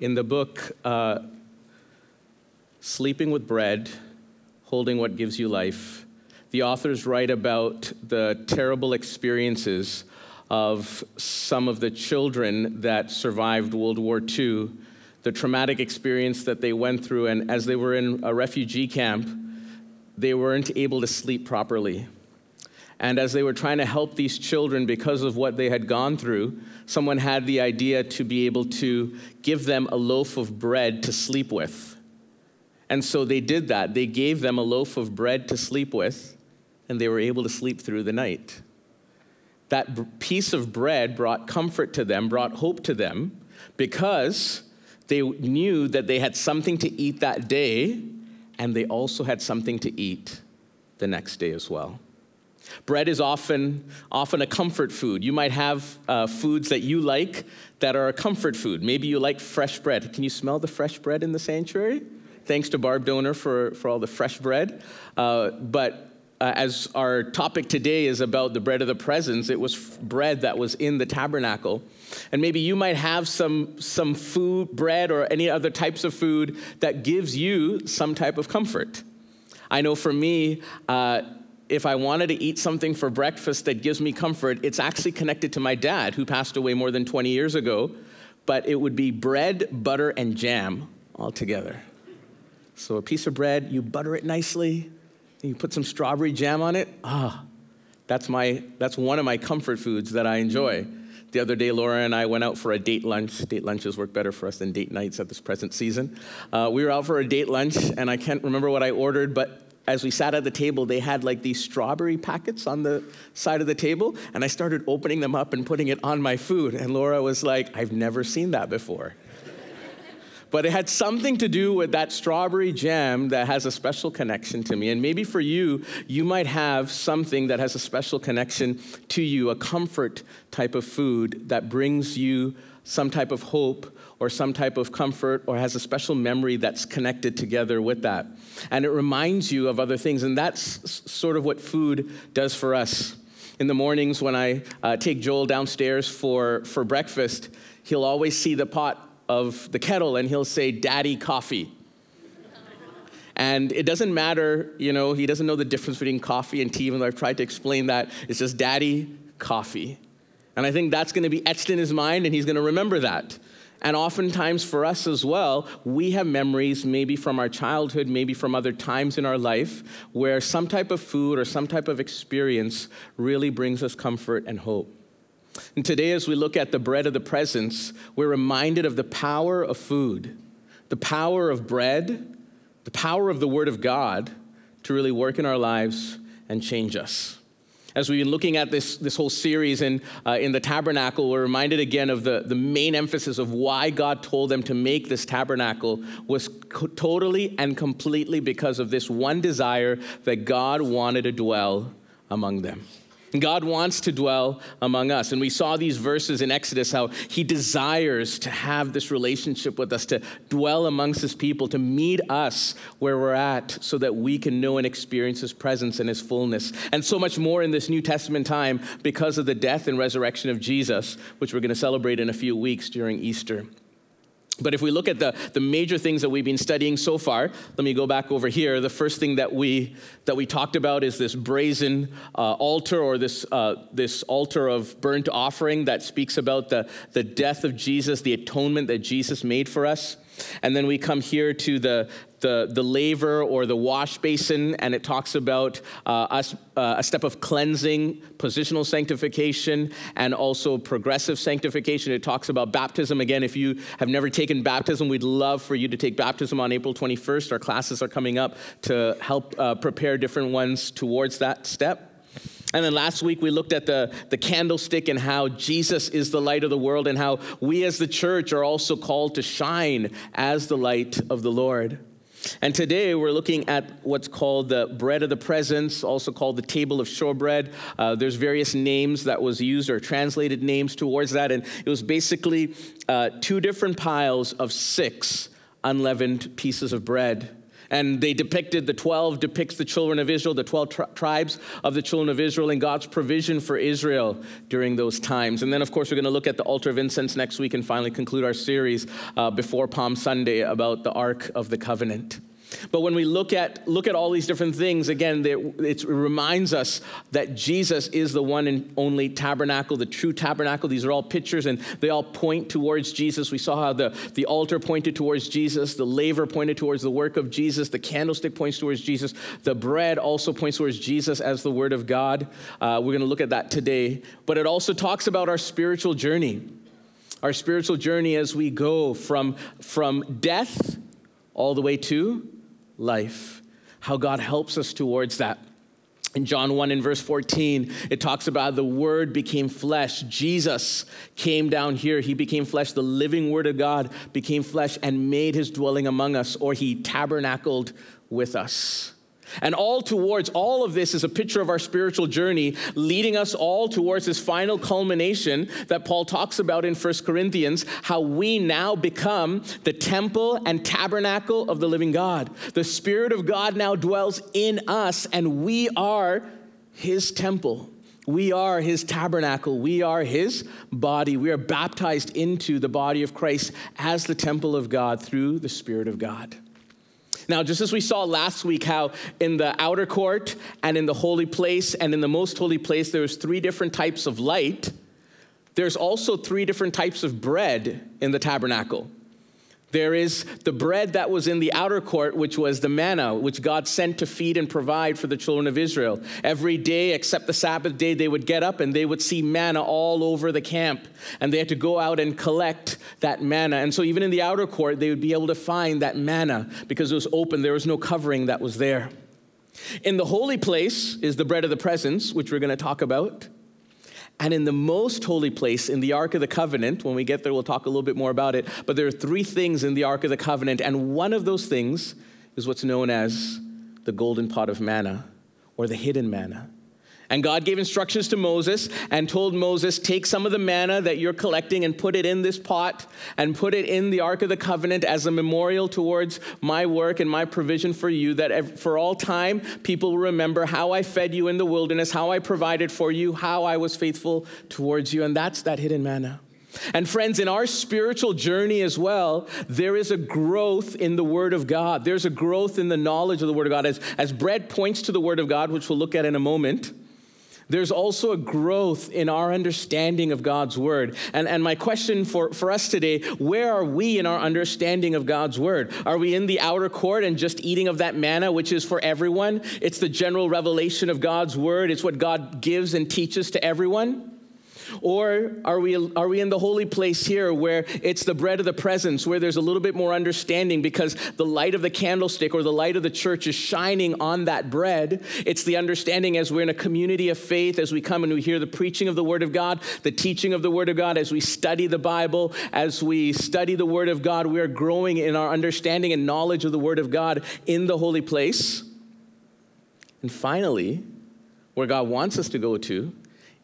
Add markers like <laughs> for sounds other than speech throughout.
in the book uh, Sleeping with Bread Holding What Gives You Life, the authors write about the terrible experiences of some of the children that survived World War II, the traumatic experience that they went through, and as they were in a refugee camp, they weren't able to sleep properly. And as they were trying to help these children because of what they had gone through, someone had the idea to be able to give them a loaf of bread to sleep with. And so they did that. They gave them a loaf of bread to sleep with, and they were able to sleep through the night. That piece of bread brought comfort to them, brought hope to them, because they knew that they had something to eat that day, and they also had something to eat the next day as well. Bread is often, often a comfort food. You might have uh, foods that you like that are a comfort food. Maybe you like fresh bread. Can you smell the fresh bread in the sanctuary? Thanks to Barb Donor for, for all the fresh bread. Uh, but uh, as our topic today is about the bread of the presence, it was f- bread that was in the tabernacle. And maybe you might have some, some food, bread, or any other types of food that gives you some type of comfort. I know for me, uh, if I wanted to eat something for breakfast that gives me comfort, it's actually connected to my dad, who passed away more than 20 years ago. But it would be bread, butter, and jam all together. So a piece of bread, you butter it nicely, you put some strawberry jam on it. Ah, that's, my, that's one of my comfort foods that I enjoy. The other day, Laura and I went out for a date lunch. Date lunches work better for us than date nights at this present season. Uh, we were out for a date lunch, and I can't remember what I ordered, but as we sat at the table, they had like these strawberry packets on the side of the table, and I started opening them up and putting it on my food. And Laura was like, I've never seen that before. <laughs> but it had something to do with that strawberry jam that has a special connection to me. And maybe for you, you might have something that has a special connection to you, a comfort type of food that brings you some type of hope or some type of comfort or has a special memory that's connected together with that. And it reminds you of other things. And that's sort of what food does for us. In the mornings when I uh, take Joel downstairs for, for breakfast, he'll always see the pot of the kettle and he'll say, Daddy, coffee. And it doesn't matter, you know, he doesn't know the difference between coffee and tea, even though I've tried to explain that. It's just daddy, coffee. And I think that's to be etched in his mind, and he's to remember that. And oftentimes for us as well, we have memories maybe from our childhood, maybe from other times in our life, where some type of food or some type of experience really brings us comfort and hope. And today, as we look at the bread of the presence, we're reminded of the power of food, the power of bread, the power of the Word of God to really work in our lives and change us. As we've been looking at this, this whole series in, uh, in the tabernacle, we're reminded again of the, the main emphasis of why God told them to make this tabernacle was co- totally and completely because of this one desire that God wanted to dwell among them. God wants to dwell among us. And we saw these verses in Exodus how he desires to have this relationship with us, to dwell amongst his people, to meet us where we're at so that we can know and experience his presence and his fullness. And so much more in this New Testament time because of the death and resurrection of Jesus, which we're going to celebrate in a few weeks during Easter. But if we look at the, the major things that we've been studying so far, let me go back over here. The first thing that we, that we talked about is this brazen uh, altar or this, uh, this altar of burnt offering that speaks about the, the death of Jesus, the atonement that Jesus made for us. And then we come here to the, the, the laver or the wash basin, and it talks about uh, us, uh, a step of cleansing, positional sanctification, and also progressive sanctification. It talks about baptism. Again, if you have never taken baptism, we'd love for you to take baptism on April 21st. Our classes are coming up to help uh, prepare different ones towards that step. And then last week we looked at the, the candlestick and how Jesus is the light of the world and how we as the church are also called to shine as the light of the Lord. And today we're looking at what's called the bread of the presence, also called the table of showbread. Uh, there's various names that was used or translated names towards that, and it was basically uh, two different piles of six unleavened pieces of bread. And they depicted the 12 depicts the children of Israel, the 12 tri- tribes of the children of Israel, and God's provision for Israel during those times. And then, of course, we're going to look at the altar of incense next week and finally conclude our series uh, before Palm Sunday about the Ark of the Covenant. But when we look at, look at all these different things, again, it reminds us that Jesus is the one and only tabernacle, the true tabernacle. These are all pictures and they all point towards Jesus. We saw how the, the altar pointed towards Jesus, the laver pointed towards the work of Jesus, the candlestick points towards Jesus, the bread also points towards Jesus as the Word of God. Uh, we're going to look at that today. But it also talks about our spiritual journey, our spiritual journey as we go from, from death all the way to life, how God helps us towards that. In John 1 in verse 14, it talks about the Word became flesh. Jesus came down here. He became flesh. The living Word of God became flesh and made his dwelling among us, or he tabernacled with us. And all towards, all of this is a picture of our spiritual journey, leading us all towards this final culmination that Paul talks about in 1 Corinthians how we now become the temple and tabernacle of the living God. The Spirit of God now dwells in us, and we are his temple. We are his tabernacle. We are his body. We are baptized into the body of Christ as the temple of God through the Spirit of God. Now, just as we saw last week, how in the outer court and in the holy place and in the most holy place, there's three different types of light, there's also three different types of bread in the tabernacle. There is the bread that was in the outer court, which was the manna, which God sent to feed and provide for the children of Israel. Every day, except the Sabbath day, they would get up and they would see manna all over the camp. And they had to go out and collect that manna. And so, even in the outer court, they would be able to find that manna because it was open. There was no covering that was there. In the holy place is the bread of the presence, which we're going to talk about. And in the most holy place, in the Ark of the Covenant, when we get there, we'll talk a little bit more about it. But there are three things in the Ark of the Covenant, and one of those things is what's known as the golden pot of manna or the hidden manna. And God gave instructions to Moses and told Moses, Take some of the manna that you're collecting and put it in this pot and put it in the Ark of the Covenant as a memorial towards my work and my provision for you, that for all time people will remember how I fed you in the wilderness, how I provided for you, how I was faithful towards you. And that's that hidden manna. And friends, in our spiritual journey as well, there is a growth in the Word of God. There's a growth in the knowledge of the Word of God. As, as bread points to the Word of God, which we'll look at in a moment, there's also a growth in our understanding of God's word. And, and my question for, for us today where are we in our understanding of God's word? Are we in the outer court and just eating of that manna, which is for everyone? It's the general revelation of God's word, it's what God gives and teaches to everyone. Or are we, are we in the holy place here where it's the bread of the presence, where there's a little bit more understanding because the light of the candlestick or the light of the church is shining on that bread? It's the understanding as we're in a community of faith, as we come and we hear the preaching of the Word of God, the teaching of the Word of God, as we study the Bible, as we study the Word of God, we are growing in our understanding and knowledge of the Word of God in the holy place. And finally, where God wants us to go to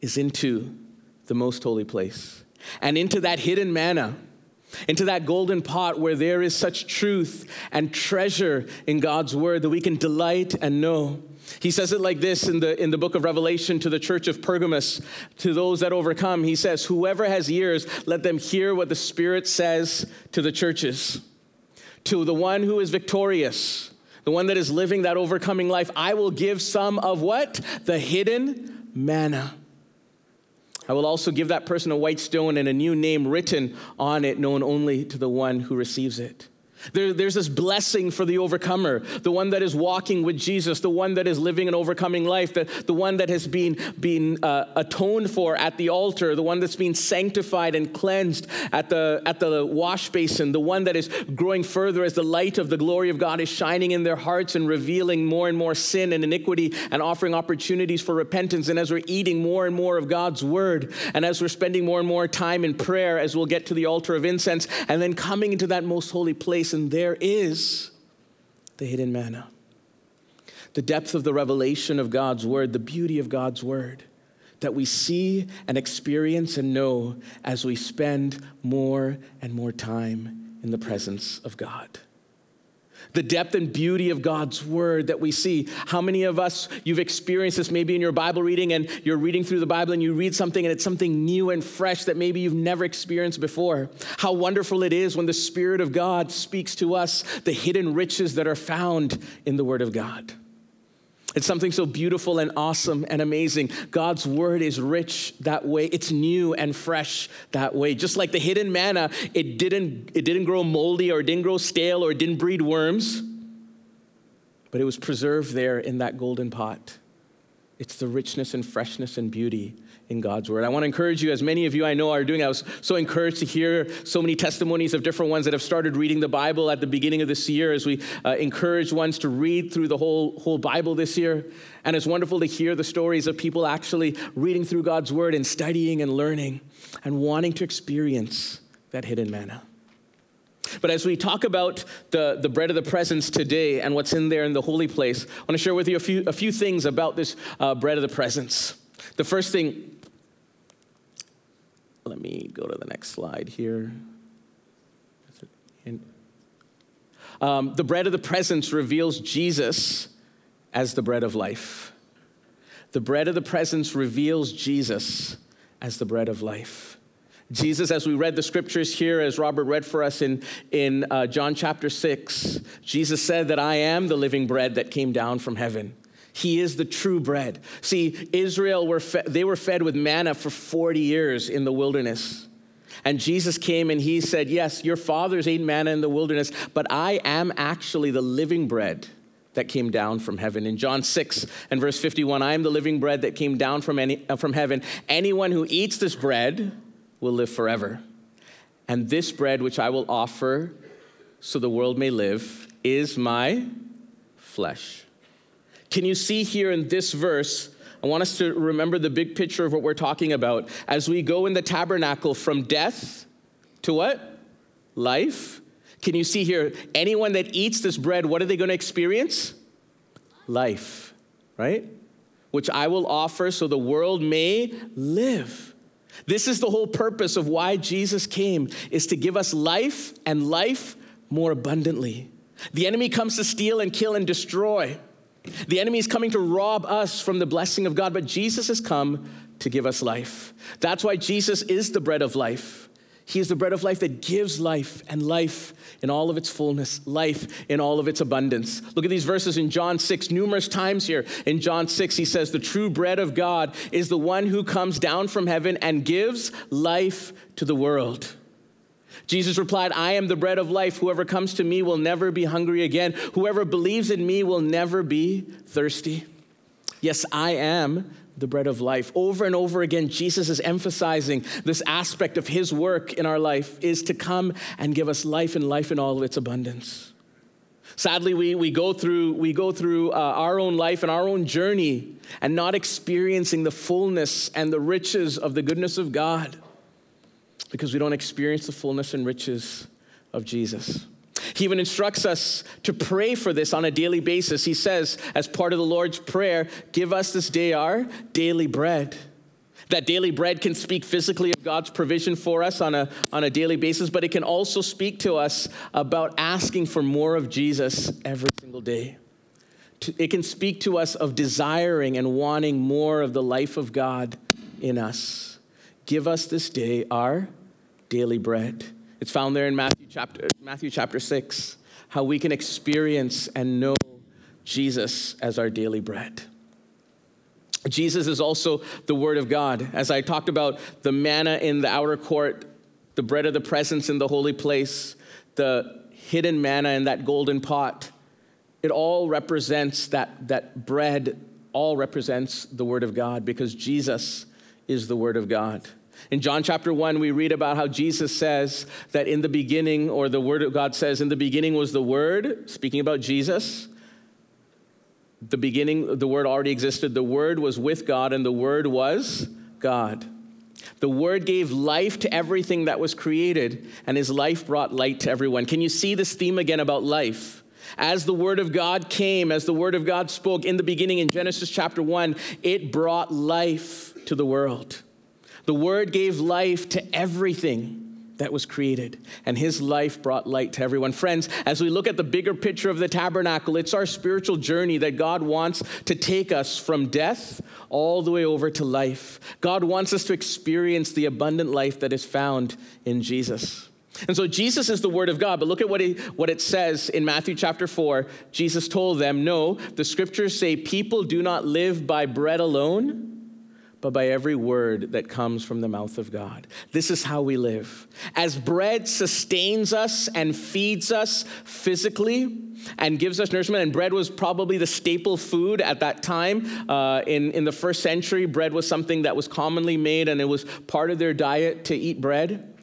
is into the most holy place, and into that hidden manna, into that golden pot where there is such truth and treasure in God's word that we can delight and know. He says it like this in the, in the book of Revelation to the church of Pergamos, to those that overcome. He says, Whoever has ears, let them hear what the Spirit says to the churches. To the one who is victorious, the one that is living that overcoming life, I will give some of what? The hidden manna. I will also give that person a white stone and a new name written on it, known only to the one who receives it. There, there's this blessing for the overcomer, the one that is walking with Jesus, the one that is living an overcoming life, the, the one that has been, been uh, atoned for at the altar, the one that's been sanctified and cleansed at the, at the wash basin, the one that is growing further as the light of the glory of God is shining in their hearts and revealing more and more sin and iniquity and offering opportunities for repentance. And as we're eating more and more of God's word, and as we're spending more and more time in prayer, as we'll get to the altar of incense, and then coming into that most holy place there is the hidden manna. The depth of the revelation of God's word, the beauty of God's word that we see and experience and know as we spend more and more time in the presence of God. The depth and beauty of God's word that we see. How many of us, you've experienced this maybe in your Bible reading and you're reading through the Bible and you read something and it's something new and fresh that maybe you've never experienced before? How wonderful it is when the Spirit of God speaks to us the hidden riches that are found in the Word of God. It's something so beautiful and awesome and amazing. God's word is rich that way. It's new and fresh that way. Just like the hidden manna, it didn't, it didn't grow moldy or it didn't grow stale or it didn't breed worms, but it was preserved there in that golden pot. It's the richness and freshness and beauty in God's word. I want to encourage you, as many of you I know are doing. I was so encouraged to hear so many testimonies of different ones that have started reading the Bible at the beginning of this year as we uh, encourage ones to read through the whole, whole Bible this year. And it's wonderful to hear the stories of people actually reading through God's word and studying and learning and wanting to experience that hidden manna. But as we talk about the, the bread of the presence today and what's in there in the holy place, I want to share with you a few, a few things about this uh, bread of the presence. The first thing let me go to the next slide here. Um, the bread of the presence reveals Jesus as the bread of life. The bread of the presence reveals Jesus as the bread of life. Jesus, as we read the scriptures here, as Robert read for us in, in uh, John chapter 6, Jesus said that I am the living bread that came down from heaven. He is the true bread. See, Israel were they were fed with manna for 40 years in the wilderness. And Jesus came and he said, "Yes, your fathers ate manna in the wilderness, but I am actually the living bread that came down from heaven." In John 6 and verse 51, I am the living bread that came down from any, from heaven. Anyone who eats this bread will live forever. And this bread which I will offer so the world may live is my flesh. Can you see here in this verse? I want us to remember the big picture of what we're talking about. As we go in the tabernacle from death to what? Life. Can you see here? Anyone that eats this bread, what are they going to experience? Life, right? Which I will offer so the world may live. This is the whole purpose of why Jesus came is to give us life and life more abundantly. The enemy comes to steal and kill and destroy. The enemy is coming to rob us from the blessing of God, but Jesus has come to give us life. That's why Jesus is the bread of life. He is the bread of life that gives life and life in all of its fullness, life in all of its abundance. Look at these verses in John 6, numerous times here. In John 6, he says, The true bread of God is the one who comes down from heaven and gives life to the world. Jesus replied, I am the bread of life. Whoever comes to me will never be hungry again. Whoever believes in me will never be thirsty. Yes, I am the bread of life. Over and over again, Jesus is emphasizing this aspect of his work in our life is to come and give us life and life in all of its abundance. Sadly, we, we go through, we go through uh, our own life and our own journey and not experiencing the fullness and the riches of the goodness of God because we don't experience the fullness and riches of Jesus. He even instructs us to pray for this on a daily basis. He says, as part of the Lord's Prayer, give us this day our daily bread. That daily bread can speak physically of God's provision for us on a, on a daily basis, but it can also speak to us about asking for more of Jesus every single day. It can speak to us of desiring and wanting more of the life of God in us. Give us this day our daily bread. It's found there in Matthew chapter, Matthew chapter 6, how we can experience and know Jesus as our daily bread. Jesus is also the Word of God. As I talked about the manna in the outer court, the bread of the presence in the holy place, the hidden manna in that golden pot, it all represents that, that bread, all represents the Word of God because Jesus is the Word of God. In John chapter 1, we read about how Jesus says that in the beginning, or the Word of God says, in the beginning was the Word, speaking about Jesus. The beginning, the Word already existed. The Word was with God, and the Word was God. The Word gave life to everything that was created, and His life brought light to everyone. Can you see this theme again about life? As the Word of God came, as the Word of God spoke in the beginning in Genesis chapter 1, it brought life to the world. The Word gave life to everything that was created, and his life brought light to everyone. Friends, as we look at the bigger picture of the tabernacle, it's our spiritual journey that God wants to take us from death all the way over to life. God wants us to experience the abundant life that is found in Jesus. And so Jesus is the Word of God, but look at what, he, what it says in Matthew chapter 4. Jesus told them, No, the scriptures say people do not live by bread alone but by every word that comes from the mouth of God. This is how we live. As bread sustains us and feeds us physically and gives us nourishment, and bread was probably the staple food at that time. Uh, in, in the first century, bread was something that was commonly made, and it was part of their diet to eat bread.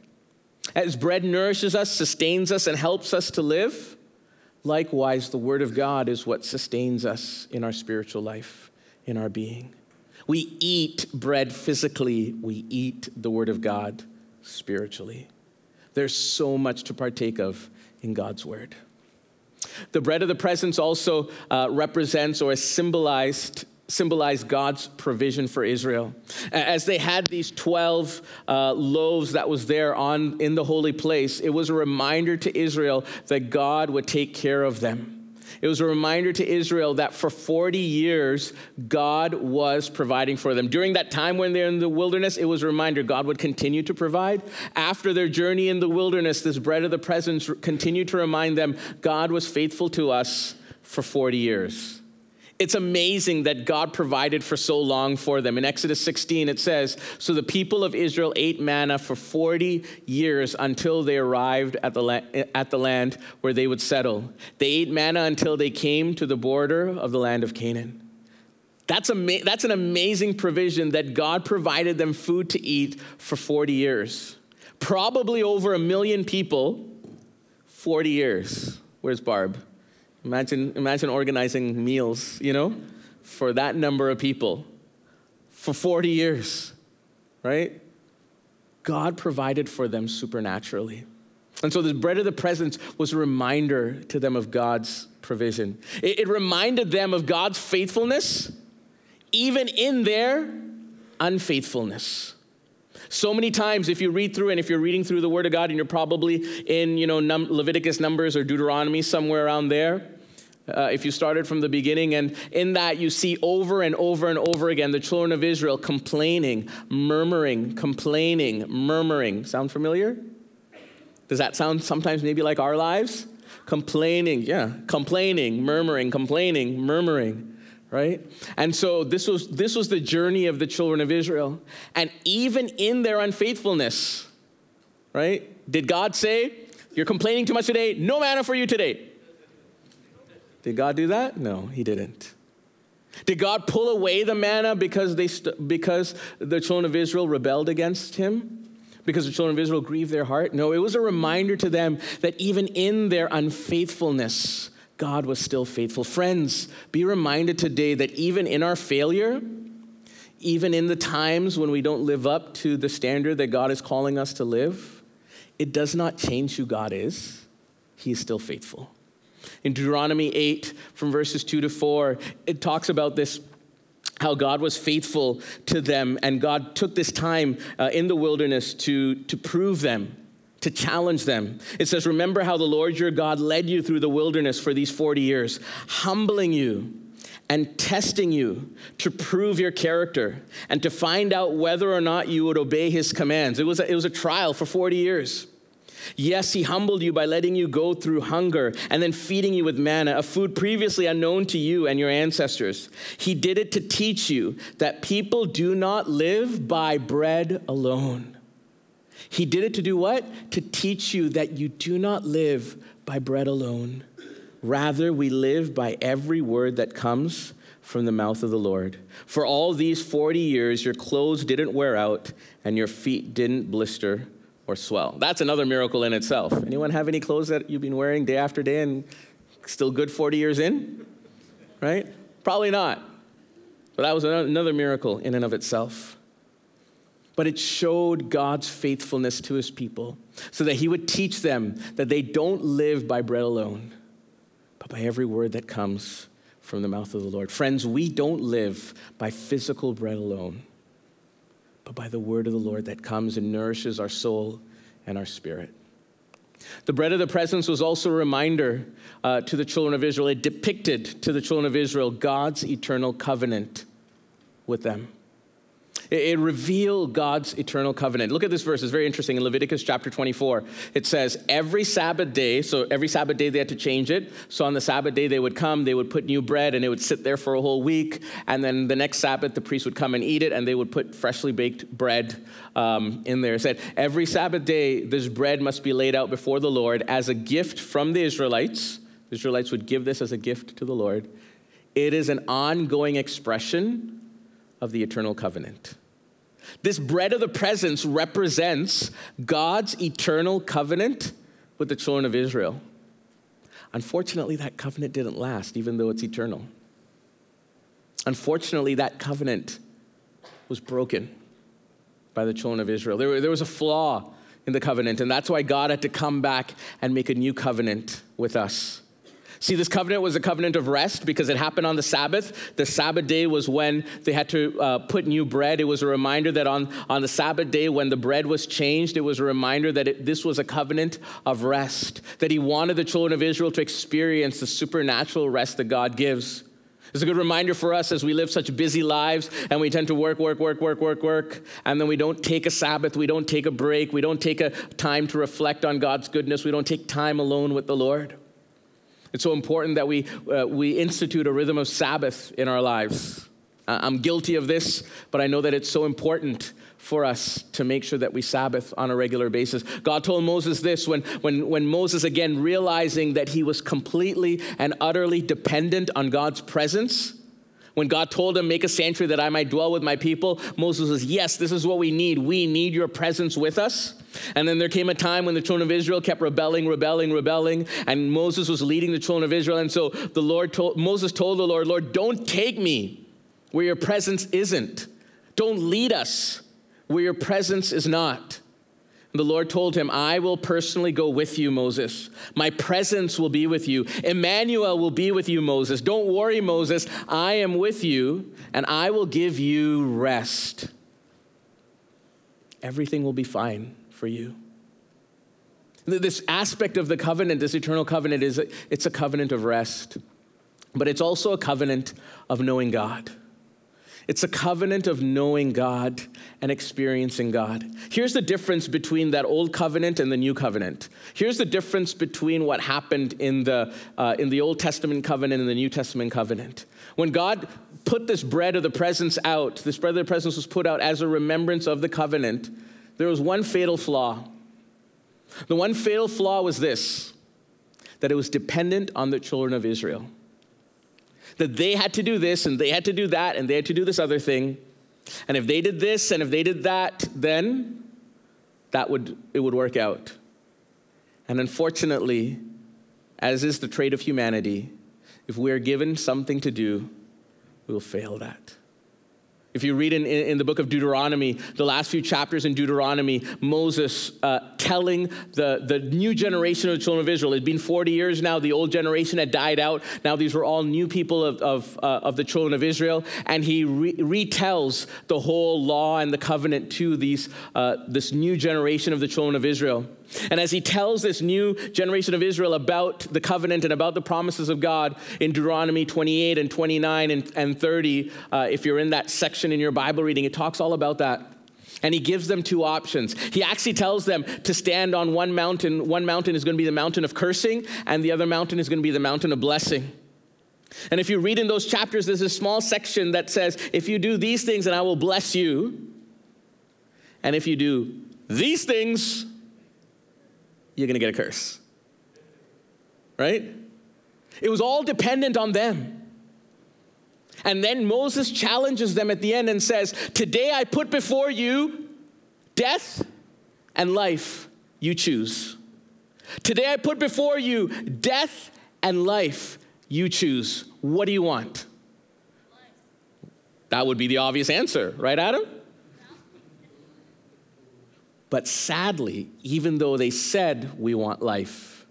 As bread nourishes us, sustains us, and helps us to live, likewise, the Word of God is what sustains us in our spiritual life, in our being. We eat bread physically, we eat the Word of God spiritually. There's so much to partake of in God's Word. The bread of the presence also uh, represents or is symbolized symbolized God's provision for Israel. As they had these 12 uh, loaves that was there on in the holy place, it was a reminder to Israel that God would take care of them. It was a reminder to Israel that for 40 years, God was providing for them. During that time when they're in the wilderness, it was a reminder God would continue to provide. After their journey in the wilderness, this bread of the presence continued to remind them God was faithful to us for 40 years. It's amazing that God provided for so long for them. In Exodus 16, it says So the people of Israel ate manna for 40 years until they arrived at the, la- at the land where they would settle. They ate manna until they came to the border of the land of Canaan. That's, ama- that's an amazing provision that God provided them food to eat for 40 years. Probably over a million people, 40 years. Where's Barb? Imagine, imagine organizing meals, you know, for that number of people for 40 years, right? God provided for them supernaturally. And so, the bread of the presence was a reminder to them of God's provision. It, it reminded them of God's faithfulness, even in their unfaithfulness. So many times, if you read through and if you're reading through the Word of God and you're probably in, you know, Num- Leviticus, Numbers, or Deuteronomy, somewhere around there, uh, if you started from the beginning, and in that you see over and over and over again the children of Israel complaining, murmuring, complaining, murmuring. Sound familiar? Does that sound sometimes maybe like our lives? Complaining, yeah, complaining, murmuring, complaining, murmuring, right? And so this was this was the journey of the children of Israel. And even in their unfaithfulness, right? Did God say, You're complaining too much today? No manna for you today. Did God do that? No, He didn't. Did God pull away the manna because, they st- because the children of Israel rebelled against Him? Because the children of Israel grieved their heart? No, it was a reminder to them that even in their unfaithfulness, God was still faithful. Friends, be reminded today that even in our failure, even in the times when we don't live up to the standard that God is calling us to live, it does not change who God is. He is still faithful. In Deuteronomy 8, from verses 2 to 4, it talks about this how God was faithful to them, and God took this time uh, in the wilderness to, to prove them, to challenge them. It says, Remember how the Lord your God led you through the wilderness for these 40 years, humbling you and testing you to prove your character and to find out whether or not you would obey his commands. It was a, it was a trial for 40 years. Yes, he humbled you by letting you go through hunger and then feeding you with manna, a food previously unknown to you and your ancestors. He did it to teach you that people do not live by bread alone. He did it to do what? To teach you that you do not live by bread alone. Rather, we live by every word that comes from the mouth of the Lord. For all these 40 years, your clothes didn't wear out and your feet didn't blister or swell. That's another miracle in itself. Anyone have any clothes that you've been wearing day after day and still good 40 years in? Right? Probably not. But that was another miracle in and of itself. But it showed God's faithfulness to his people so that he would teach them that they don't live by bread alone, but by every word that comes from the mouth of the Lord. Friends, we don't live by physical bread alone but by the word of the Lord that comes and nourishes our soul and our spirit. The bread of the presence was also a reminder uh, to the children of Israel. It depicted to the children of Israel God's eternal covenant with them. It revealed God's eternal covenant. Look at this verse, it's very interesting. In Leviticus chapter 24, it says, Every Sabbath day, so every Sabbath day they had to change it. So on the Sabbath day they would come, they would put new bread, and it would sit there for a whole week. And then the next Sabbath, the priest would come and eat it, and they would put freshly baked bread um, in there. It said, Every Sabbath day, this bread must be laid out before the Lord as a gift from the Israelites. The Israelites would give this as a gift to the Lord. It is an ongoing expression of the eternal covenant. This bread of the presence represents God's eternal covenant with the children of Israel. Unfortunately, that covenant didn't last, even though it's eternal. Unfortunately, that covenant was broken by the children of Israel. There, there was a flaw in the covenant, and that's why God had to come back and make a new covenant with us. See, this covenant was a covenant of rest because it happened on the Sabbath. The Sabbath day was when they had to uh, put new bread. It was a reminder that on, on the Sabbath day, when the bread was changed, it was a reminder that it, this was a covenant of rest, that He wanted the children of Israel to experience the supernatural rest that God gives. It's a good reminder for us as we live such busy lives and we tend to work, work, work, work, work, work, and then we don't take a Sabbath, we don't take a break, we don't take a time to reflect on God's goodness, we don't take time alone with the Lord. It's so important that we, uh, we institute a rhythm of Sabbath in our lives. I'm guilty of this, but I know that it's so important for us to make sure that we Sabbath on a regular basis. God told Moses this when, when, when Moses, again, realizing that he was completely and utterly dependent on God's presence, when God told him, Make a sanctuary that I might dwell with my people, Moses says, Yes, this is what we need. We need your presence with us. And then there came a time when the children of Israel kept rebelling, rebelling, rebelling, and Moses was leading the children of Israel. And so the Lord told Moses told the Lord, Lord, don't take me where your presence isn't. Don't lead us where your presence is not. The Lord told him, I will personally go with you, Moses. My presence will be with you. Emmanuel will be with you, Moses. Don't worry, Moses. I am with you, and I will give you rest. Everything will be fine for you. This aspect of the covenant, this eternal covenant, is it's a covenant of rest, but it's also a covenant of knowing God. It's a covenant of knowing God and experiencing God. Here's the difference between that old covenant and the new covenant. Here's the difference between what happened in the, uh, in the Old Testament covenant and the New Testament covenant. When God put this bread of the presence out, this bread of the presence was put out as a remembrance of the covenant, there was one fatal flaw. The one fatal flaw was this that it was dependent on the children of Israel that they had to do this and they had to do that and they had to do this other thing. And if they did this and if they did that, then that would it would work out. And unfortunately, as is the trait of humanity, if we are given something to do, we will fail that. If you read in, in, the book of Deuteronomy, the last few chapters in Deuteronomy, Moses uh, telling the, the new generation of the children of Israel, it had been 40 years now, the old generation had died out. Now these were all new people of, of, uh, of the children of Israel. And he re- retells the whole law and the covenant to these, uh, this new generation of the children of Israel. And as he tells this new generation of Israel about the covenant and about the promises of God in Deuteronomy 28 and 29 and, and 30, uh, if you're in that section in your Bible reading, it talks all about that. And he gives them two options. He actually tells them to stand on one mountain. One mountain is going to be the mountain of cursing, and the other mountain is going to be the mountain of blessing. And if you read in those chapters, there's a small section that says, If you do these things, then I will bless you. And if you do these things, you're going to get a curse. Right? It was all dependent on them. And then Moses challenges them at the end and says, Today I put before you death and life. You choose. Today I put before you death and life. You choose. What do you want? That would be the obvious answer, right, Adam? But sadly, even though they said, We want life,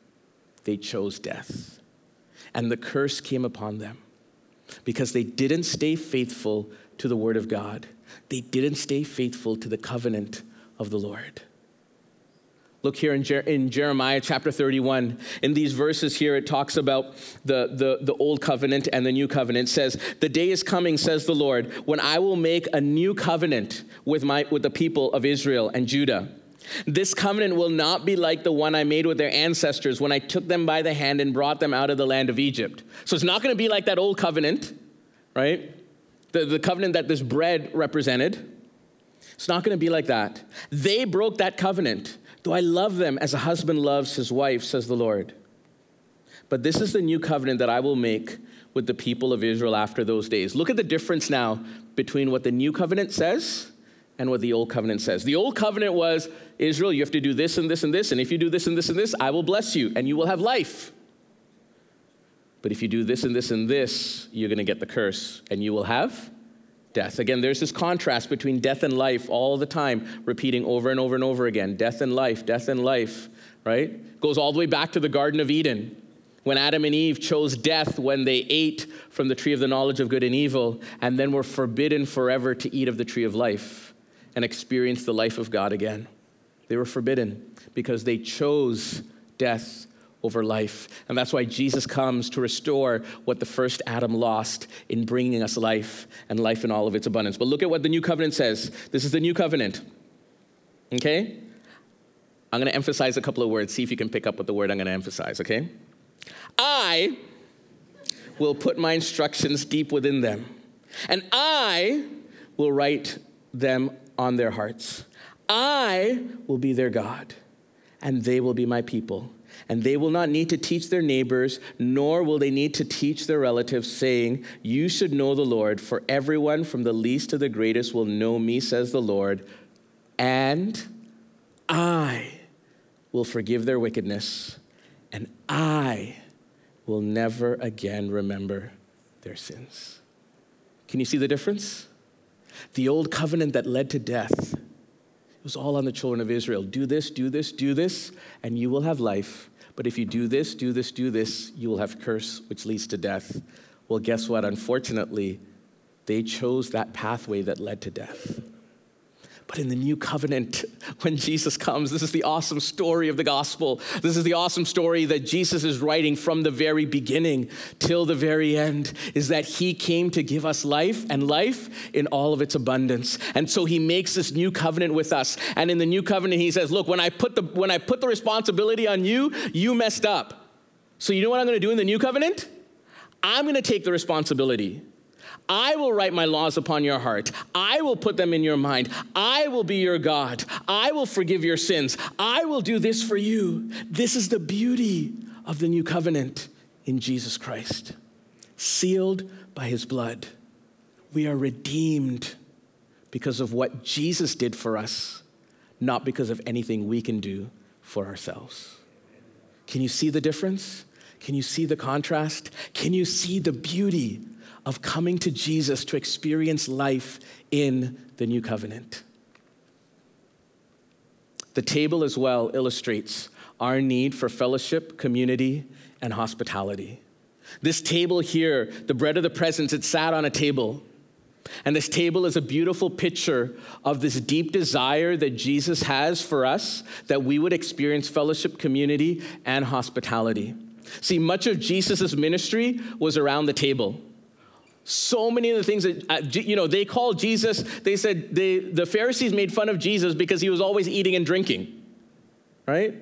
they chose death. And the curse came upon them because they didn't stay faithful to the word of God, they didn't stay faithful to the covenant of the Lord. Look here in, Jer- in, Jeremiah chapter 31. In these verses here, it talks about the, the, the old covenant and the new covenant. It says, The day is coming, says the Lord, when I will make a new covenant with, my, with the people of Israel and Judah. This covenant will not be like the one I made with their ancestors when I took them by the hand and brought them out of the land of Egypt. So it's not going to be like that old covenant, right? The, the covenant that this bread represented. It's not going to be like that. They broke that covenant. Though I love them as a husband loves his wife, says the Lord. But this is the new covenant that I will make with the people of Israel after those days. Look at the difference now between what the new covenant says and what the old covenant says. The old covenant was Israel, you have to do this and this and this, and if you do this and this and this, I will bless you and you will have life. But if you do this and this and this, you're going to get the curse and you will have death. Again, there's this contrast between death and life all the time, repeating over and over and over again death and life, death and life, right? Goes all the way back to the Garden of Eden when Adam and Eve chose death when they ate from the tree of the knowledge of good and evil, and then were forbidden forever to eat of the tree of life and experience the life of God again. They were forbidden because they chose death over life. And that's why Jesus comes to restore what the first Adam lost in bringing us life and life in all of its abundance. But look at what the new covenant says. This is the new covenant. Okay? I'm going to emphasize a couple of words. See if you can pick up what the word I'm going to emphasize, okay? I will put my instructions deep within them, and I will write them on their hearts. I will be their God, and they will be my people and they will not need to teach their neighbors, nor will they need to teach their relatives, saying, You should know the Lord, for everyone from the least to the greatest will know me, says the Lord, and I will forgive their wickedness, and I will never again remember their sins. Can you see the difference? The old covenant that led to death it was all on the children of Israel. Do this, do this, do this, and you will have life. But if you do this, do this, do this, you will have curse, which leads to death. Well, guess what? Unfortunately, they chose that pathway that led to death. But in the new covenant, <laughs> when Jesus comes, this is the awesome story of the gospel. This is the awesome story that Jesus is writing from the very beginning till the very end, is that he came to give us life and life in all of its abundance. And so he makes this new covenant with us. And in the new covenant, he says, Look, when I put the, when I put the responsibility on you, you messed up. So you know what I'm going to do in the new covenant? I'm going to take the responsibility. I will write my laws upon your heart. I will put them in your mind. I will be your God. I will forgive your sins. I will do this for you. This is the beauty of the new covenant in Jesus Christ. Sealed by his blood. We are redeemed because of what Jesus did for us, not because of anything we can do for ourselves. Can you see the difference? Can you see the contrast? Can you see the beauty of coming to Jesus to experience life in the new covenant. The table as well illustrates our need for fellowship, community, and hospitality. This table here, the bread of the presence, it sat on a table. And this table is a beautiful picture of this deep desire that Jesus has for us that we would experience fellowship, community, and hospitality. See, much of Jesus' ministry was around the table. So many of the things that, uh, you know, they called Jesus, they said they, the Pharisees made fun of Jesus because he was always eating and drinking, right?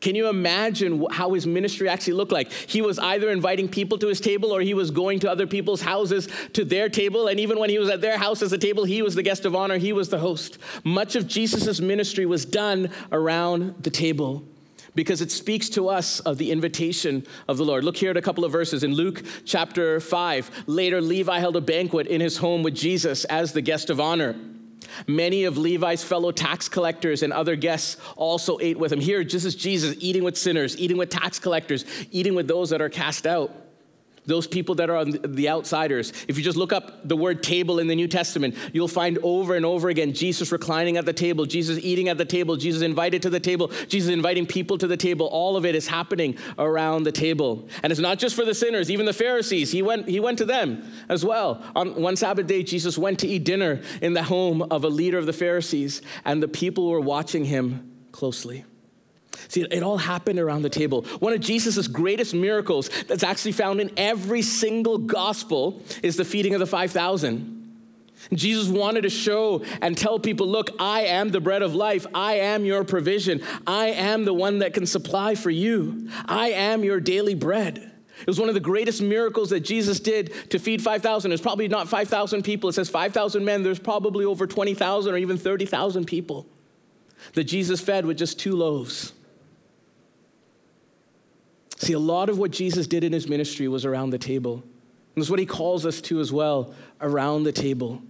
Can you imagine how his ministry actually looked like? He was either inviting people to his table or he was going to other people's houses to their table. And even when he was at their house as a table, he was the guest of honor, he was the host. Much of Jesus' ministry was done around the table because it speaks to us of the invitation of the Lord. Look here at a couple of verses in Luke chapter 5. Later, Levi held a banquet in his home with Jesus as the guest of honor. Many of Levi's fellow tax collectors and other guests also ate with him. Here, just as Jesus eating with sinners, eating with tax collectors, eating with those that are cast out those people that are on the outsiders. If you just look up the word table in the New Testament, you'll find over and over again Jesus reclining at the table, Jesus eating at the table, Jesus invited to the table, Jesus inviting people to the table. All of it is happening around the table. And it's not just for the sinners, even the Pharisees. He went, he went to them as well. On one Sabbath day, Jesus went to eat dinner in the home of a leader of the Pharisees, and the people were watching him closely. See, it all happened around the table. One of Jesus' greatest miracles that's actually found in every single gospel is the feeding of the 5,000. Jesus wanted to show and tell people, look, I am the bread of life. I am your provision. I am the one that can supply for you. I am your daily bread. It was one of the greatest miracles that Jesus did to feed 5,000. It's probably not 5,000 people. It says 5,000 men. There's probably over 20,000 or even 30,000 people that Jesus fed with just two loaves. See, a lot of what Jesus did in his ministry was around the table. And that's what he calls us to as well around the table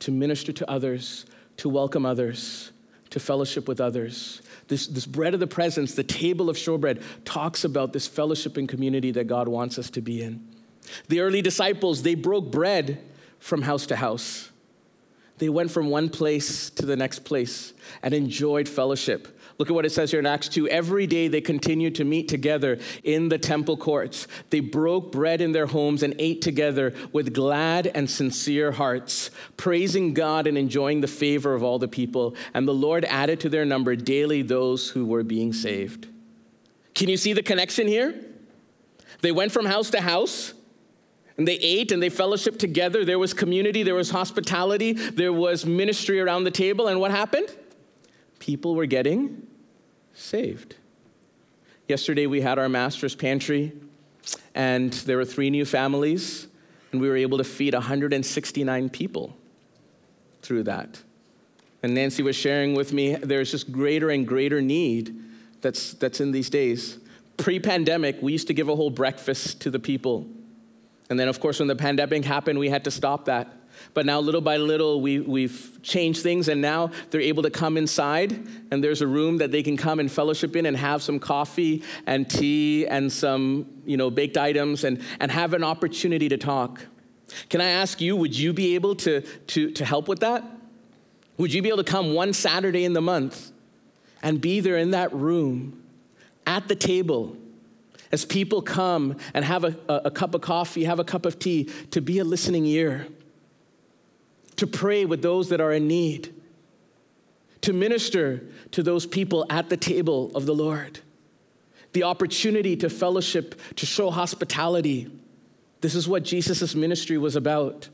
to minister to others, to welcome others, to fellowship with others. This, this bread of the presence, the table of showbread, talks about this fellowship and community that God wants us to be in. The early disciples, they broke bread from house to house. They went from one place to the next place and enjoyed fellowship. Look at what it says here in Acts 2. Every day they continued to meet together in the temple courts. They broke bread in their homes and ate together with glad and sincere hearts, praising God and enjoying the favor of all the people. And the Lord added to their number daily those who were being saved. Can you see the connection here? They went from house to house. And they ate and they fellowshiped together. There was community, there was hospitality, there was ministry around the table. And what happened? People were getting saved. Yesterday, we had our master's pantry, and there were three new families, and we were able to feed 169 people through that. And Nancy was sharing with me there's just greater and greater need that's, that's in these days. Pre pandemic, we used to give a whole breakfast to the people. And then, of course, when the pandemic happened, we had to stop that. But now, little by little, we, we've changed things, and now they're able to come inside, and there's a room that they can come and fellowship in and have some coffee and tea and some you know, baked items and, and have an opportunity to talk. Can I ask you, would you be able to, to, to help with that? Would you be able to come one Saturday in the month and be there in that room at the table? As people come and have a, a, a cup of coffee, have a cup of tea, to be a listening ear to pray with those that are in need, to minister to those people at the table of the Lord, the opportunity to fellowship, to show hospitality. This is what Jesus' ministry was about.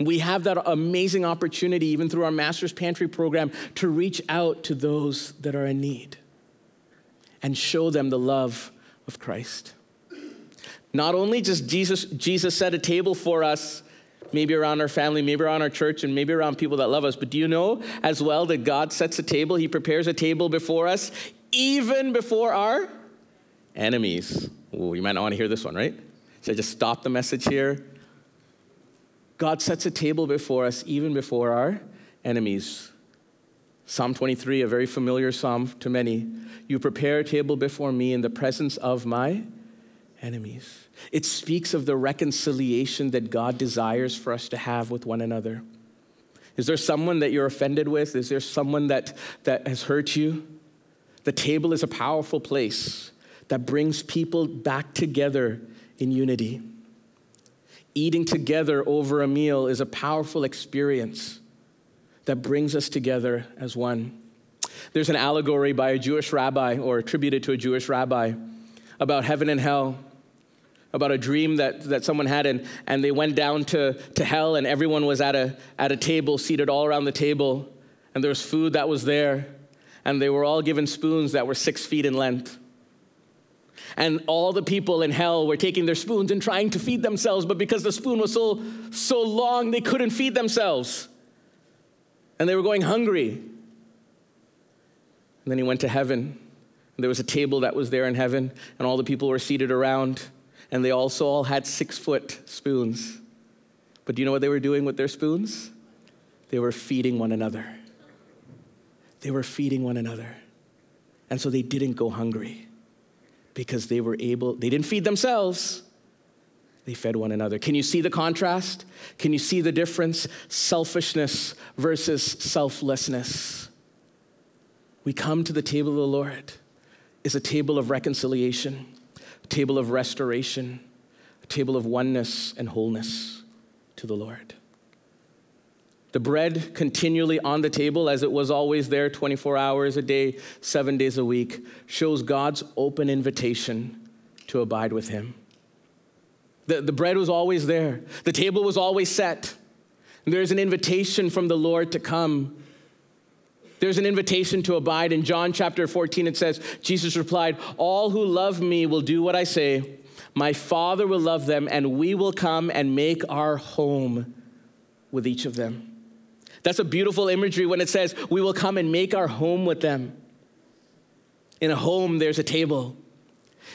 We have that amazing opportunity, even through our Master's Pantry program, to reach out to those that are in need and show them the love of Christ. Not only just Jesus, Jesus set a table for us maybe around our family, maybe around our church, and maybe around people that love us. But do you know as well that God sets a table? He prepares a table before us, even before our enemies. Ooh, you might not want to hear this one, right? Should I just stop the message here? God sets a table before us, even before our enemies. Psalm 23, a very familiar psalm to many. You prepare a table before me in the presence of my enemies. It speaks of the reconciliation that God desires for us to have with one another. Is there someone that you're offended with? Is there someone that, that has hurt you? The table is a powerful place that brings people back together in unity. Eating together over a meal is a powerful experience that brings us together as one. There's an allegory by a Jewish rabbi or attributed to a Jewish rabbi about heaven and hell about a dream that, that someone had, and, and they went down to, to hell, and everyone was at a, at a table, seated all around the table, and there was food that was there, and they were all given spoons that were six feet in length. And all the people in hell were taking their spoons and trying to feed themselves, but because the spoon was so, so long, they couldn't feed themselves. And they were going hungry. And then he went to heaven. And there was a table that was there in heaven, and all the people were seated around and they also all had six foot spoons. But do you know what they were doing with their spoons? They were feeding one another. They were feeding one another. And so they didn't go hungry because they were able, they didn't feed themselves, they fed one another. Can you see the contrast? Can you see the difference? Selfishness versus selflessness. We come to the table of the Lord is a table of reconciliation a table of restoration, a table of oneness and wholeness to the Lord. the bread continually on the table, as it was always there 24 hours a day, seven days a week, shows God's open invitation to abide with Him. The, the bread was always there, the table was always set. There's an invitation from the Lord to come. There's an invitation to abide. In John chapter 14, it says, Jesus replied, All who love me will do what I say. My Father will love them, and we will come and make our home with each of them. That's a beautiful imagery when it says, We will come and make our home with them. In a home, there's a table.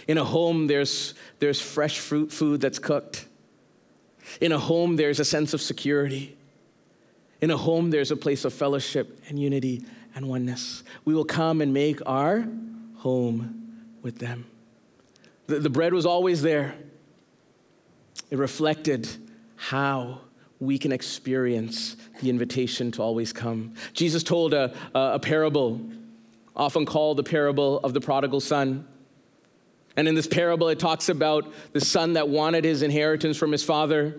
In a home, there's, there's fresh fruit food that's cooked. In a home, there's a sense of security. In a home, there's a place of fellowship and unity and oneness. We will come and make our home with them. The, the bread was always there, it reflected how we can experience the invitation to always come. Jesus told a, a, parable, often called the parable of the prodigal son. And in this parable, it talks about the son that wanted his inheritance from his father.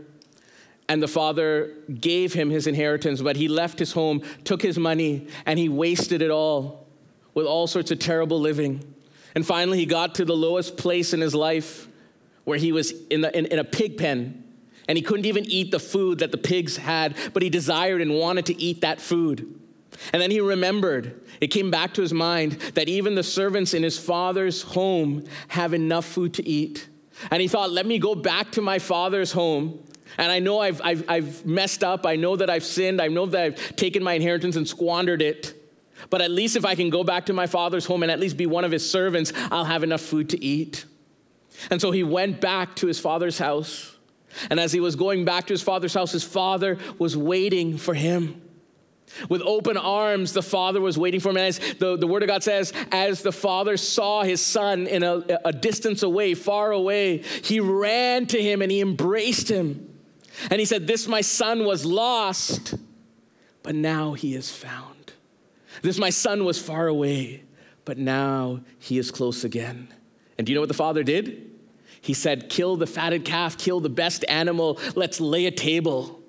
And the father gave him his inheritance, but he left his home, took his money, and he wasted it all with all sorts of terrible living. And finally, he got to the lowest place in his life where he was in, the, in, in a pig pen and he couldn't even eat the food that the pigs had, but he desired and wanted to eat that food. And then he remembered, it came back to his mind that even the servants in his father's home have enough food to eat. And he thought, let me go back to my father's home. And I know I've, I've, I've messed up. I know that I've sinned. I know that I've taken my inheritance and squandered it. But at least if I can go back to my father's home and at least be one of his servants, I'll have enough food to eat. And so he went back to his father's house. And as he was going back to his father's house, his father was waiting for him. With open arms, the father was waiting for him. As the, the word of God says, as the father saw his son in a, a distance away, far away, he ran to him and he embraced him. And he said, This my son was lost, but now he is found. This my son was far away, but now he is close again. And do you know what the father did? He said, Kill the fatted calf, kill the best animal, let's lay a table.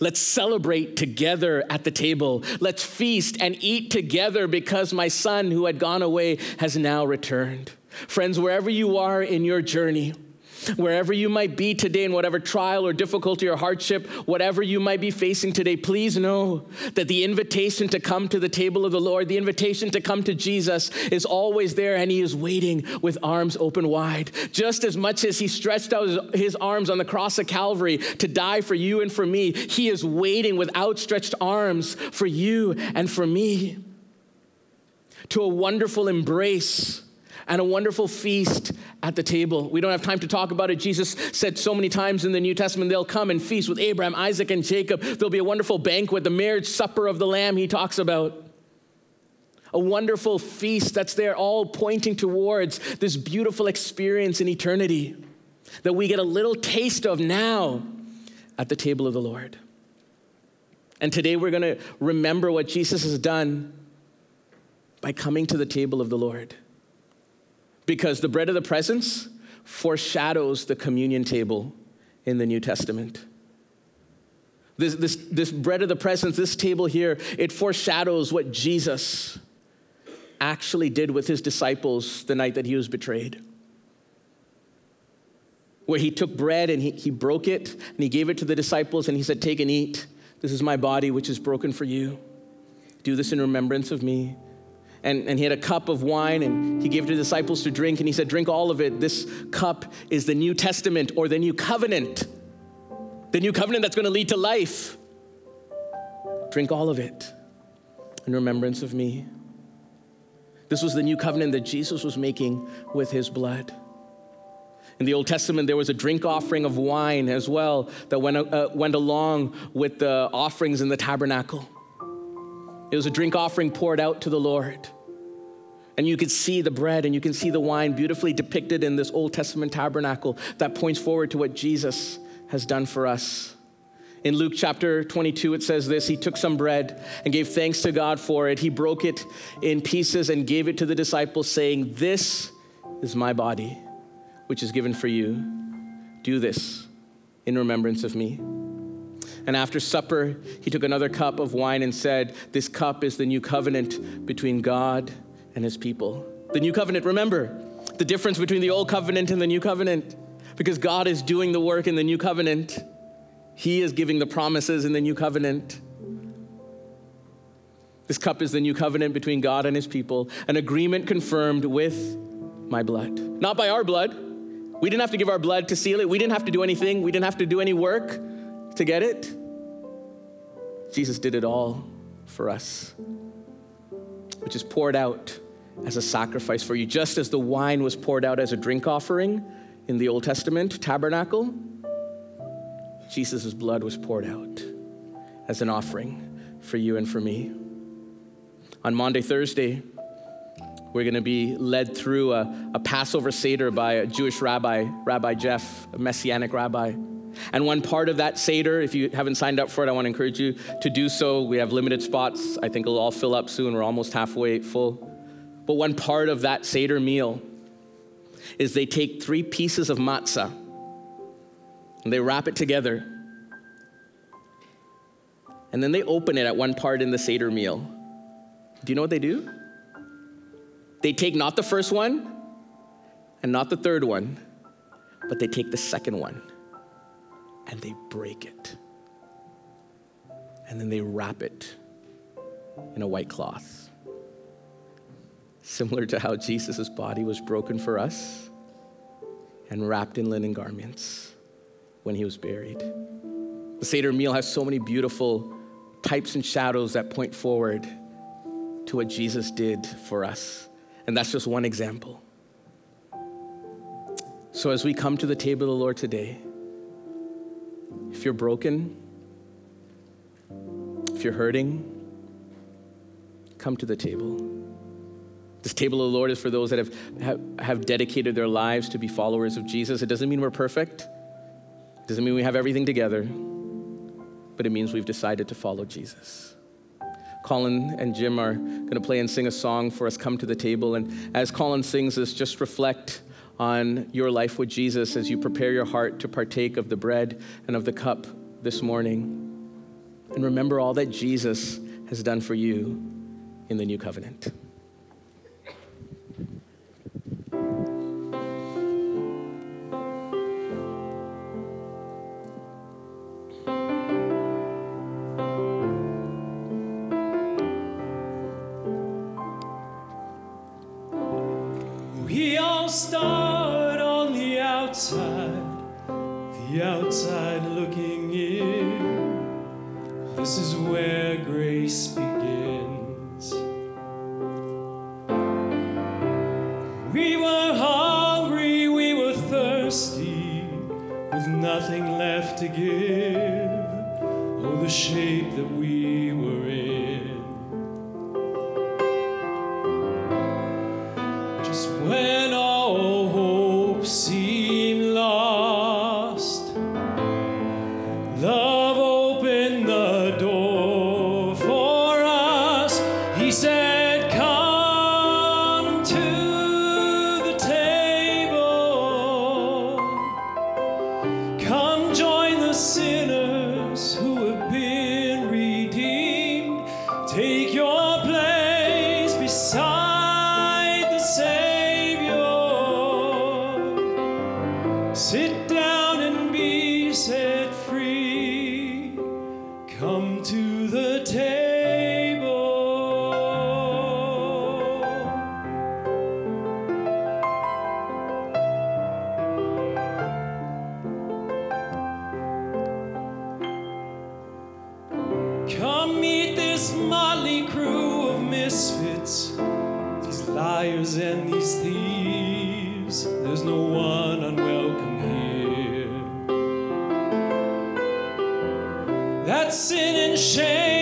Let's celebrate together at the table. Let's feast and eat together because my son who had gone away has now returned. Friends, wherever you are in your journey, Wherever you might be today, in whatever trial or difficulty or hardship, whatever you might be facing today, please know that the invitation to come to the table of the Lord, the invitation to come to Jesus is always there and He is waiting with arms open wide. Just as much as He stretched out His arms on the cross of Calvary to die for you and for me, He is waiting with outstretched arms for you and for me to a wonderful embrace and a wonderful feast at the table. We don't have time to talk about it. Jesus said so many times in the New Testament, they'll come and feast with Abraham, Isaac, and Jacob. There'll be a wonderful banquet, the marriage supper of the Lamb, he talks about. A wonderful feast that's there, all pointing towards this beautiful experience in eternity that we get a little taste of now at the table of the Lord. And today we're going to remember what Jesus has done by coming to the table of the Lord because the bread of the presence foreshadows the communion table in the New Testament. This, this, this bread of the presence, this table here, it foreshadows what Jesus actually did with his disciples the night that he was betrayed. Where he took bread and he, he broke it and he gave it to the disciples and he said, Take and eat. This is my body, which is broken for you. Do this in remembrance of me and, and he had a cup of wine and he gave to the disciples to drink and he said drink all of it. This cup is the new testament or the new covenant. The new covenant that's going to lead to life. Drink all of it in remembrance of me. This was the new covenant that jesus was making with his blood. In the Old Testament, there was a drink offering of wine as well that went, uh, went along with the offerings in the tabernacle. It was a drink offering poured out to the Lord. And you can see the bread and you can see the wine beautifully depicted in this Old Testament tabernacle that points forward to what Jesus has done for us. In Luke chapter 22, it says this He took some bread and gave thanks to God for it. He broke it in pieces and gave it to the disciples, saying, This is my body, which is given for you. Do this in remembrance of me. And after supper, he took another cup of wine and said, This cup is the new covenant between God and his people. The new covenant, remember the difference between the old covenant and the new covenant. Because God is doing the work in the new covenant, he is giving the promises in the new covenant. This cup is the new covenant between God and his people, an agreement confirmed with my blood. Not by our blood. We didn't have to give our blood to seal it. We didn't have to do anything. We didn't have to do any work to get it. Jesus did it all for us, which is poured out as a sacrifice for you, just as the wine was poured out as a drink offering in the Old Testament tabernacle. Jesus' blood was poured out as an offering for you and for me. On Monday, Thursday, we're going to be led through a, a, Passover Seder by a Jewish rabbi, Rabbi Jeff, a Messianic rabbi. And one part of that Seder, if you haven't signed up for it, I want to encourage you to do so. We have limited spots. I think it'll all fill up soon. We're almost halfway full. But one part of that Seder meal is they take three pieces of matzah and they wrap it together. And then they open it at one part in the Seder meal. Do you know what they do? They take not the first one and not the third one, but they take the second one and they break it. And then they wrap it in a white cloth. Similar to how Jesus' body was broken for us and wrapped in linen garments when he was buried. The Seder meal has so many beautiful types and shadows that point forward to what Jesus did for us. And that's just one example. So as we come to the table of the Lord today, if you're broken, if you're hurting, come to the table. This table of the Lord is for those that have, have, have, dedicated their lives to be followers of Jesus. It doesn't mean we're perfect, it doesn't mean we have everything together, but it means we've decided to follow Jesus. Colin and Jim are going to play and sing a song for us, Come to the Table. And as Colin sings this, just reflect on your life with Jesus as you prepare your heart to partake of the bread and of the cup this morning. And remember all that Jesus has done for you in the new covenant. We all start outside, the outside looking in. This is where grace begins. We were hungry, we were thirsty, with nothing left to give. Oh, the shape that these liars and these thieves. There's no one unwelcome here. That sin and shame.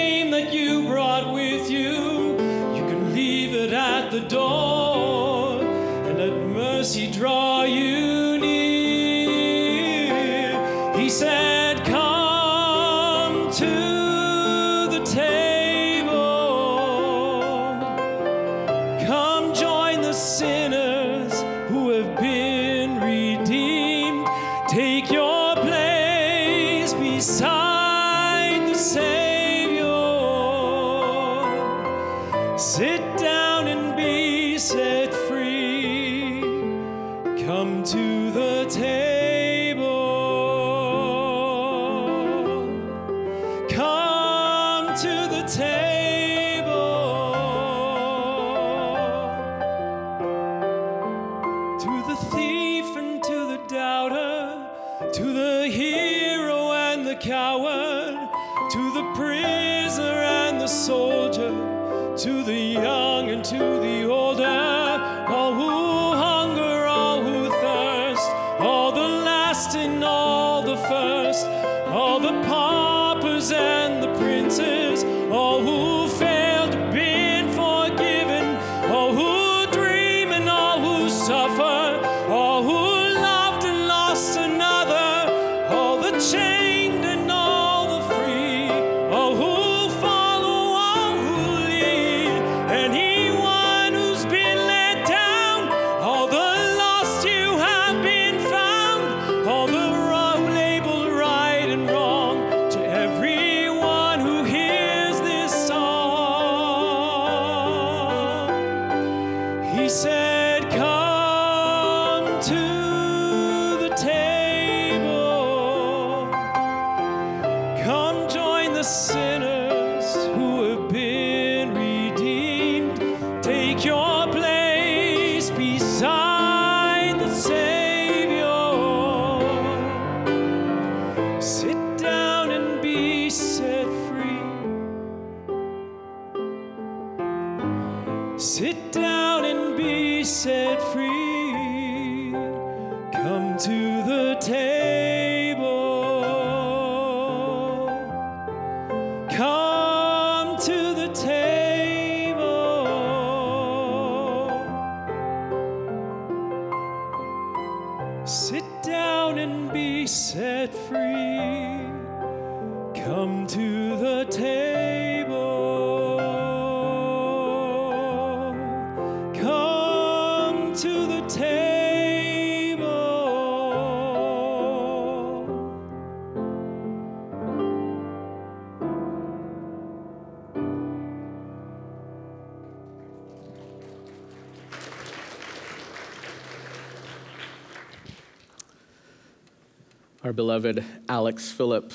Our beloved Alex Phillip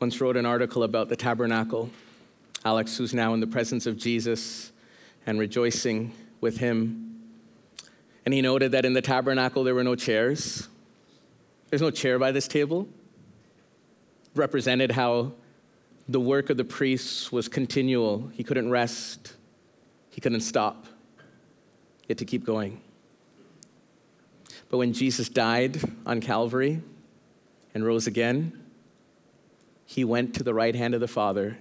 once wrote an article about the tabernacle. Alex, who's now in the presence of Jesus and rejoicing with him. And he noted that in the tabernacle there were no chairs. There's no chair by this table. Represented how the work of the priests was continual. He couldn't rest, he couldn't stop. Had to keep going. But when Jesus died on Calvary, and rose again, he went to the right hand of the Father.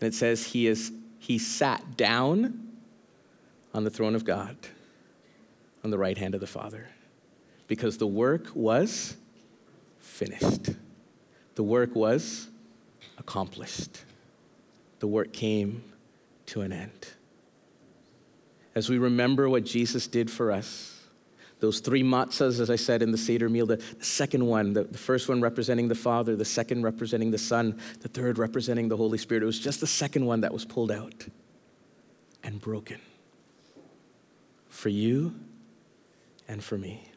And it says he is he sat down on the throne of God on the right hand of the Father. Because the work was finished. The work was accomplished. The work came to an end. As we remember what Jesus did for us, those three matzahs, as I said in the Seder meal, the, the second one, the, the first one representing the Father, the second representing the Son, the third representing the Holy Spirit. It was just the second one that was pulled out and broken for you and for me.